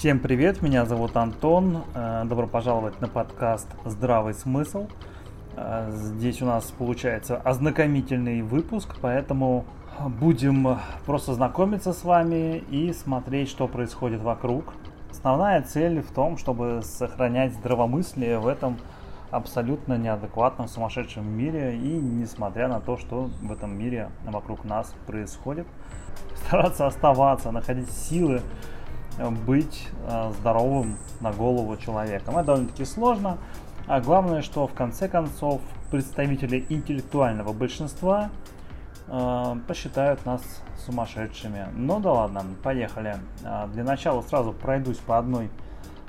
Всем привет, меня зовут Антон. Э, добро пожаловать на подкаст «Здравый смысл». Э, здесь у нас получается ознакомительный выпуск, поэтому будем просто знакомиться с вами и смотреть, что происходит вокруг. Основная цель в том, чтобы сохранять здравомыслие в этом абсолютно неадекватном, сумасшедшем мире и несмотря на то, что в этом мире вокруг нас происходит, стараться оставаться, находить силы быть э, здоровым на голову человеком. Это довольно-таки сложно, а главное, что в конце концов представители интеллектуального большинства э, посчитают нас сумасшедшими. Ну да ладно, поехали. Э, для начала сразу пройдусь по одной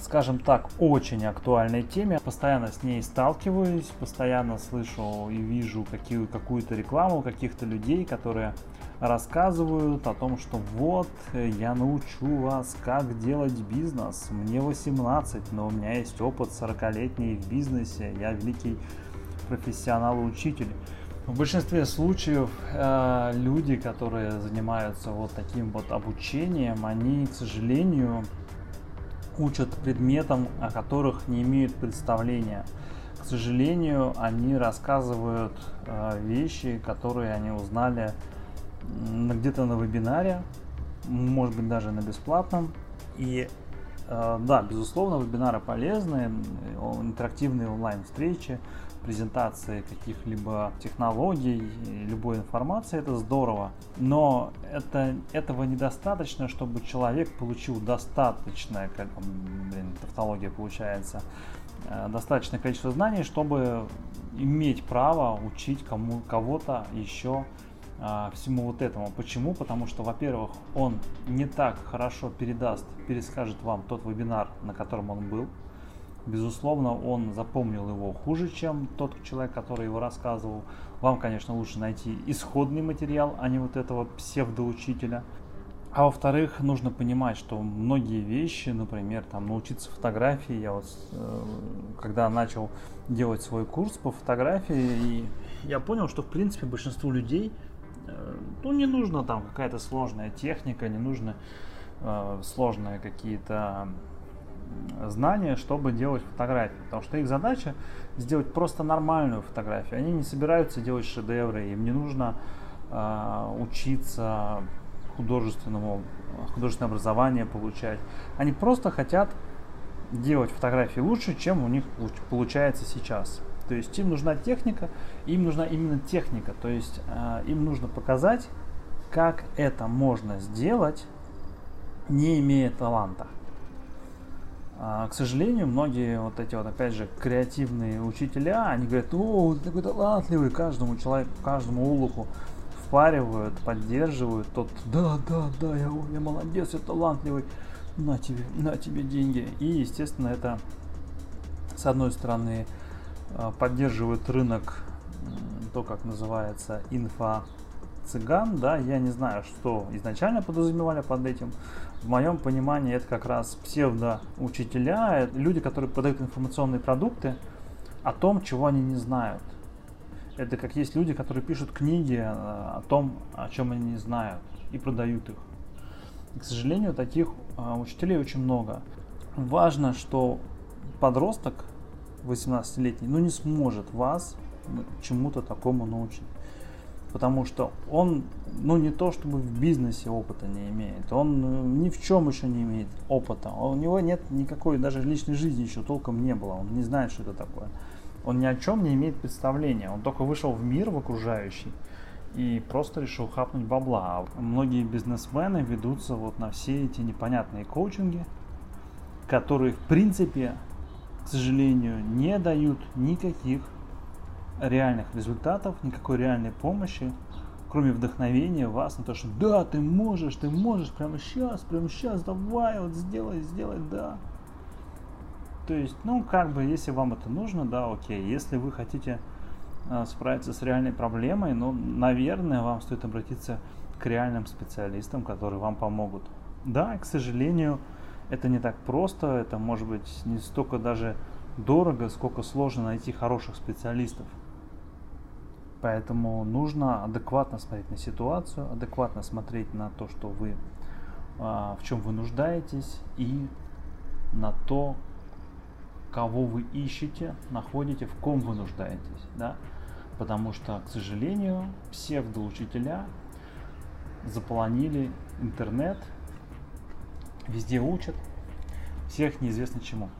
скажем так, очень актуальной теме. Постоянно с ней сталкиваюсь, постоянно слышу и вижу какие, какую-то рекламу каких-то людей, которые рассказывают о том, что вот, я научу вас, как делать бизнес. Мне 18, но у меня есть опыт 40-летний в бизнесе. Я великий профессионал-учитель. В большинстве случаев э, люди, которые занимаются вот таким вот обучением, они, к сожалению, учат предметам, о которых не имеют представления. К сожалению, они рассказывают э, вещи, которые они узнали где-то на вебинаре, может быть даже на бесплатном. И э, да, безусловно, вебинары полезны, интерактивные онлайн-встречи, презентации каких-либо технологий, любой информации, это здорово. Но это, этого недостаточно, чтобы человек получил достаточное, как, блин, тавтология получается, э, достаточное количество знаний, чтобы иметь право учить кому, кого-то еще всему вот этому. Почему? Потому что, во-первых, он не так хорошо передаст, перескажет вам тот вебинар, на котором он был. Безусловно, он запомнил его хуже, чем тот человек, который его рассказывал. Вам, конечно, лучше найти исходный материал, а не вот этого псевдоучителя. А во-вторых, нужно понимать, что многие вещи, например, там научиться фотографии, я вот э, когда начал делать свой курс по фотографии, я понял, что в принципе большинству людей ну, не нужно там какая-то сложная техника, не нужно э, сложные какие-то знания, чтобы делать фотографии. Потому что их задача сделать просто нормальную фотографию. Они не собираются делать шедевры, им не нужно э, учиться художественному, художественное образование получать. Они просто хотят делать фотографии лучше, чем у них получается сейчас. То есть им нужна техника, им нужна именно техника. То есть э, им нужно показать, как это можно сделать, не имея таланта. А, к сожалению, многие вот эти вот, опять же, креативные учителя, они говорят, о, ты такой талантливый, каждому человеку, каждому улуху впаривают, поддерживают, тот, да, да, да, я, я молодец, я талантливый, на тебе, на тебе деньги. И, естественно, это, с одной стороны, поддерживают рынок, то, как называется, инфо цыган, да, я не знаю, что изначально подразумевали под этим. В моем понимании это как раз псевдоучителя, люди, которые подают информационные продукты о том, чего они не знают. Это как есть люди, которые пишут книги э, о том, о чем они не знают, и продают их. И, к сожалению, таких э, учителей очень много. Важно, что подросток 18-летний, ну не сможет вас чему-то такому научить. Потому что он, ну не то чтобы в бизнесе опыта не имеет, он э, ни в чем еще не имеет опыта. У него нет никакой даже личной жизни еще толком не было, он не знает, что это такое. Он ни о чем не имеет представления, он только вышел в мир в окружающий и просто решил хапнуть бабла. А многие бизнесмены ведутся вот на все эти непонятные коучинги, которые в принципе к сожалению, не дают никаких реальных результатов, никакой реальной помощи, кроме вдохновения вас на то, что да, ты можешь, ты можешь прямо сейчас, прямо сейчас, давай, вот сделай, сделай, да. То есть, ну, как бы, если вам это нужно, да, окей. Если вы хотите э, справиться с реальной проблемой, ну, наверное, вам стоит обратиться к реальным специалистам, которые вам помогут. Да, к сожалению, это не так просто, это может быть не столько даже дорого, сколько сложно найти хороших специалистов. Поэтому нужно адекватно смотреть на ситуацию, адекватно смотреть на то, что вы, а, в чем вы нуждаетесь, и на то, кого вы ищете, находите, в ком вы нуждаетесь, да, потому что, к сожалению, псевдоучителя заполонили интернет, везде учат, всех неизвестно чему.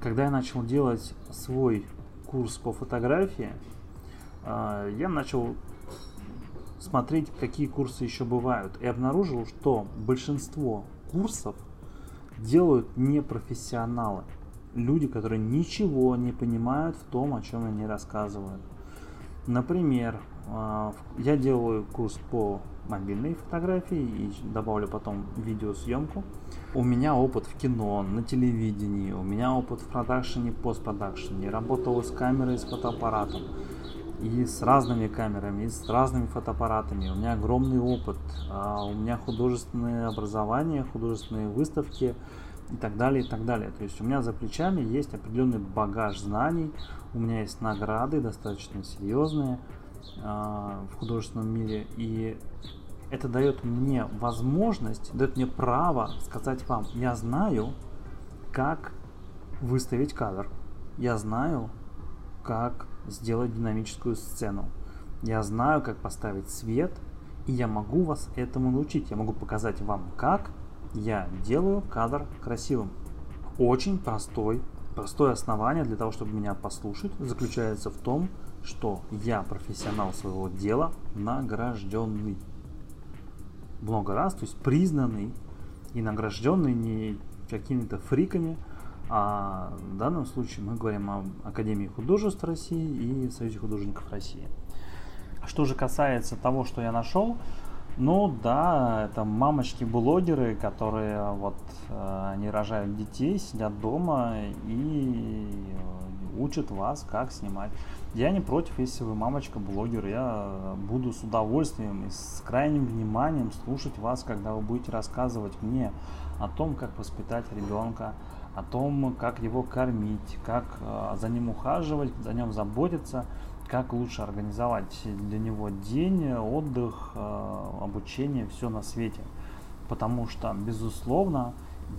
Когда я начал делать свой курс по фотографии, а, я начал смотреть, какие курсы еще бывают, и обнаружил, что большинство курсов делают непрофессионалы. Люди, которые ничего не понимают в том, о чем они рассказывают. Например, а, я делаю курс по мобильной фотографии и добавлю потом видеосъемку. У меня опыт в кино, на телевидении, у меня опыт в продакшене, постпродакшене. Работал с камерой, с фотоаппаратом и с разными камерами, и с разными фотоаппаратами. У меня огромный опыт, а, у меня художественное образование, художественные выставки и так далее, и так далее. То есть у меня за плечами есть определенный багаж знаний, у меня есть награды достаточно серьезные в художественном мире, и это дает мне возможность, дает мне право сказать вам, я знаю, как выставить кадр, я знаю, как сделать динамическую сцену. Я знаю, как поставить свет, и я могу вас этому научить. Я могу показать вам, как я делаю кадр красивым. Очень простой, простое основание для того, чтобы меня послушать, заключается в том, что я профессионал своего дела, награжденный. Много раз, то есть признанный и награжденный не какими-то фриками, а в данном случае мы говорим о Академии художеств России и Союзе художников России. Что же касается того, что я нашел, ну да, это мамочки-блогеры, которые вот э, они рожают детей, сидят дома и э, учат вас, как снимать. Я не против, если вы мамочка-блогер, я буду с удовольствием и с крайним вниманием слушать вас, когда вы будете рассказывать мне о том, как воспитать ребенка, о том, как его кормить, как э, за ним ухаживать, за ним заботиться, как лучше организовать для него день, отдых, э, обучение, все на свете. Потому что, безусловно,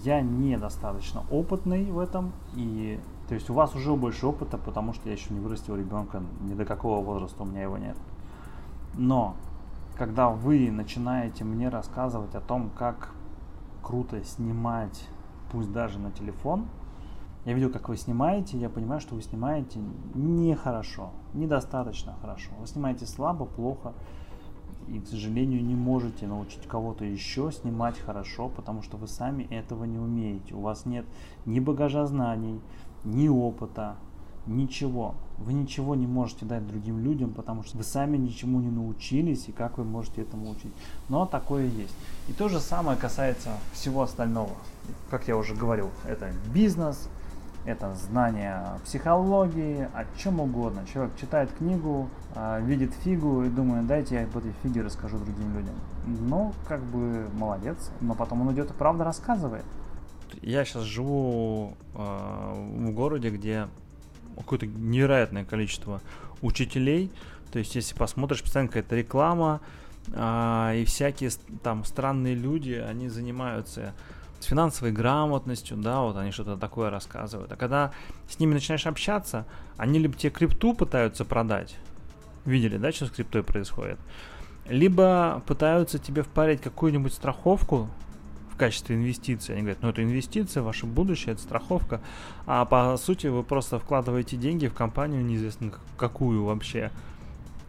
я недостаточно опытный в этом, и то есть у вас уже больше опыта, потому что я еще не вырастил ребенка, ни до какого возраста у меня его нет. Но когда вы начинаете мне рассказывать о том, как круто снимать пусть даже на телефон. Я видел, как вы снимаете, я понимаю, что вы снимаете нехорошо, недостаточно хорошо. Вы снимаете слабо, плохо, и, к сожалению, не можете научить кого-то еще снимать хорошо, потому что вы сами этого не умеете. У вас нет ни багажа знаний, ни опыта, ничего. Вы ничего не можете дать другим людям, потому что вы сами ничему не научились, и как вы можете этому учить. Но такое есть. И то же самое касается всего остального. Как я уже говорил, это бизнес, это знание психологии, о чем угодно. Человек читает книгу, а, видит фигу и думает, дайте я об этой фиге расскажу другим людям. Ну, как бы молодец, но потом он идет и правда рассказывает. Я сейчас живу э, в городе, где какое-то невероятное количество учителей. То есть, если посмотришь, постоянно какая-то реклама, а, и всякие там странные люди, они занимаются с финансовой грамотностью, да, вот они что-то такое рассказывают. А когда с ними начинаешь общаться, они либо тебе крипту пытаются продать, видели, да, что с криптой происходит, либо пытаются тебе впарить какую-нибудь страховку в качестве инвестиции. Они говорят, ну это инвестиция, ваше будущее, это страховка. А по сути вы просто вкладываете деньги в компанию, неизвестно какую вообще.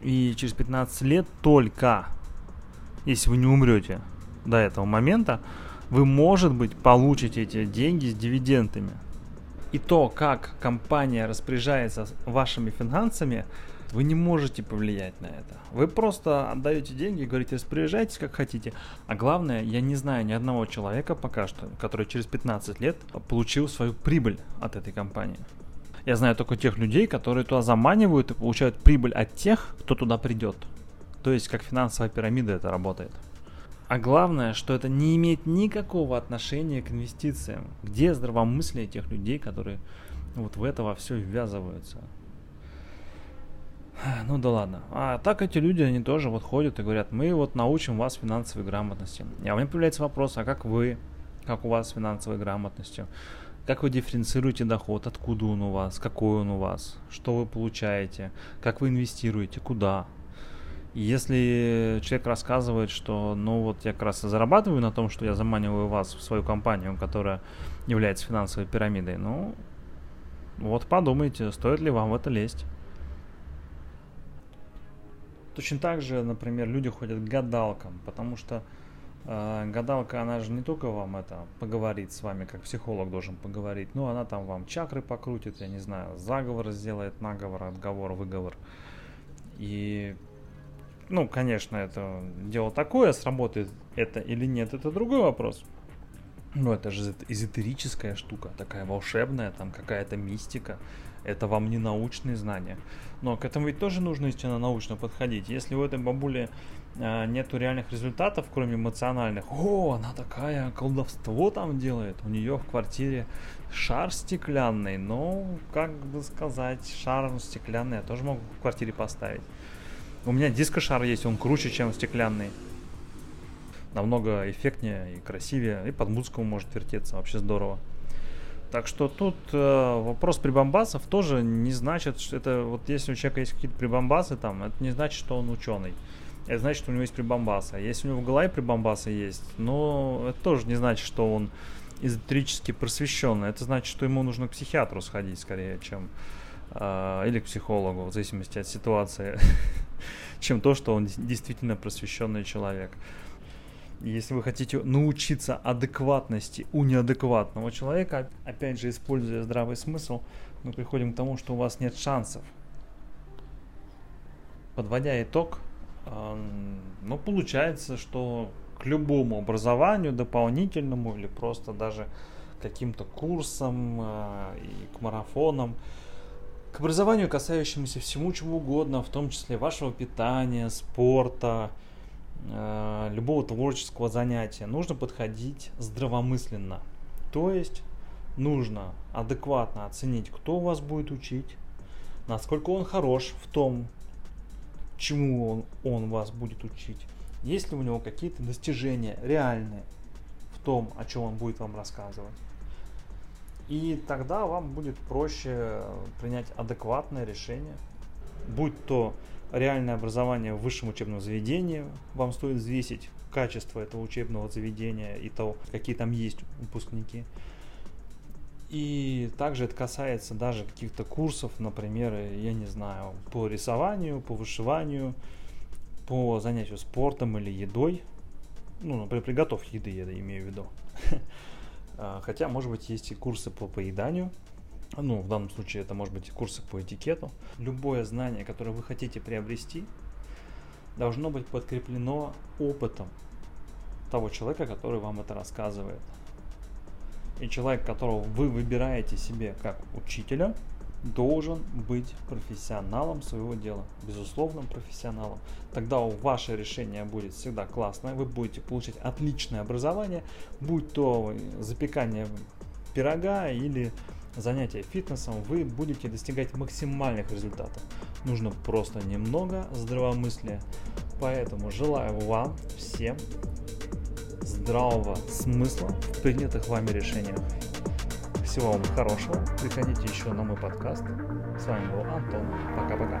И через 15 лет только, если вы не умрете до этого момента, вы, может быть, получите эти деньги с дивидендами. И то, как компания распоряжается вашими финансами, вы не можете повлиять на это. Вы просто отдаете деньги и говорите, распоряжайтесь как хотите. А главное, я не знаю ни одного человека пока что, который через 15 лет получил свою прибыль от этой компании. Я знаю только тех людей, которые туда заманивают и получают прибыль от тех, кто туда придет. То есть как финансовая пирамида это работает. А главное, что это не имеет никакого отношения к инвестициям. Где здравомыслие тех людей, которые вот в это во все ввязываются? Ну да ладно. А так эти люди, они тоже вот ходят и говорят, мы вот научим вас финансовой грамотности. И у меня появляется вопрос, а как вы, как у вас с финансовой грамотностью? Как вы дифференцируете доход, откуда он у вас, какой он у вас, что вы получаете, как вы инвестируете, куда. Если человек рассказывает, что ну вот я как раз и зарабатываю на том, что я заманиваю вас в свою компанию, которая является финансовой пирамидой, ну вот подумайте, стоит ли вам в это лезть. Точно так же, например, люди ходят к гадалкам, потому что э, гадалка, она же не только вам это поговорит с вами, как психолог должен поговорить, но она там вам чакры покрутит, я не знаю, заговор сделает, наговор, отговор, выговор. И, ну, конечно, это дело такое, сработает это или нет, это другой вопрос. Ну, это же эзотерическая штука, такая волшебная, там какая-то мистика. Это вам не научные знания. Но к этому ведь тоже нужно истинно научно подходить. Если у этой бабули э, нету реальных результатов, кроме эмоциональных, о, она такая, колдовство там делает, у нее в квартире шар стеклянный, ну, как бы сказать, шар стеклянный я тоже могу в квартире поставить. У меня дискошар есть, он круче, чем стеклянный намного эффектнее и красивее, и под музыку может вертеться, вообще здорово. Так что тут э, вопрос прибамбасов тоже не значит, что это вот если у человека есть какие-то прибамбасы там, это не значит, что он ученый. Это значит, что у него есть прибамбасы. А если у него в голове прибамбасы есть, но это тоже не значит, что он эзотерически просвещенный. Это значит, что ему нужно к психиатру сходить скорее, чем э, или к психологу, в зависимости от ситуации, чем то, что он действительно просвещенный человек. Если вы хотите научиться адекватности у неадекватного человека, опять же, используя здравый смысл, мы приходим к тому, что у вас нет шансов. Подводя итог, ну, получается, что к любому образованию дополнительному или просто даже каким-то курсам э, и к марафонам, к образованию, касающемуся всему чего угодно, в том числе вашего питания, спорта, Э, любого творческого занятия нужно подходить здравомысленно. То есть нужно адекватно оценить, кто у вас будет учить, насколько он хорош в том, чему он, он вас будет учить, есть ли у него какие-то достижения реальные в том, о чем он будет вам рассказывать. И тогда вам будет проще принять адекватное решение, будь то реальное образование в высшем учебном заведении. Вам стоит взвесить качество этого учебного заведения и того, какие там есть выпускники. И также это касается даже каких-то курсов, например, я не знаю, по рисованию, по вышиванию, по занятию спортом или едой. Ну, например, приготовки еды я имею в виду. А, хотя, может быть, есть и курсы по поеданию, ну, в данном случае это может быть курсы по этикету. Любое знание, которое вы хотите приобрести, должно быть подкреплено опытом того человека, который вам это рассказывает. И человек, которого вы выбираете себе как учителя, должен быть профессионалом своего дела, безусловным профессионалом. Тогда ваше решение будет всегда классное, вы будете получать отличное образование, будь то запекание пирога или занятия фитнесом вы будете достигать максимальных результатов. Нужно просто немного здравомыслия. Поэтому желаю вам всем здравого смысла в принятых вами решениях. Всего вам хорошего. Приходите еще на мой подкаст. С вами был Антон. Пока-пока.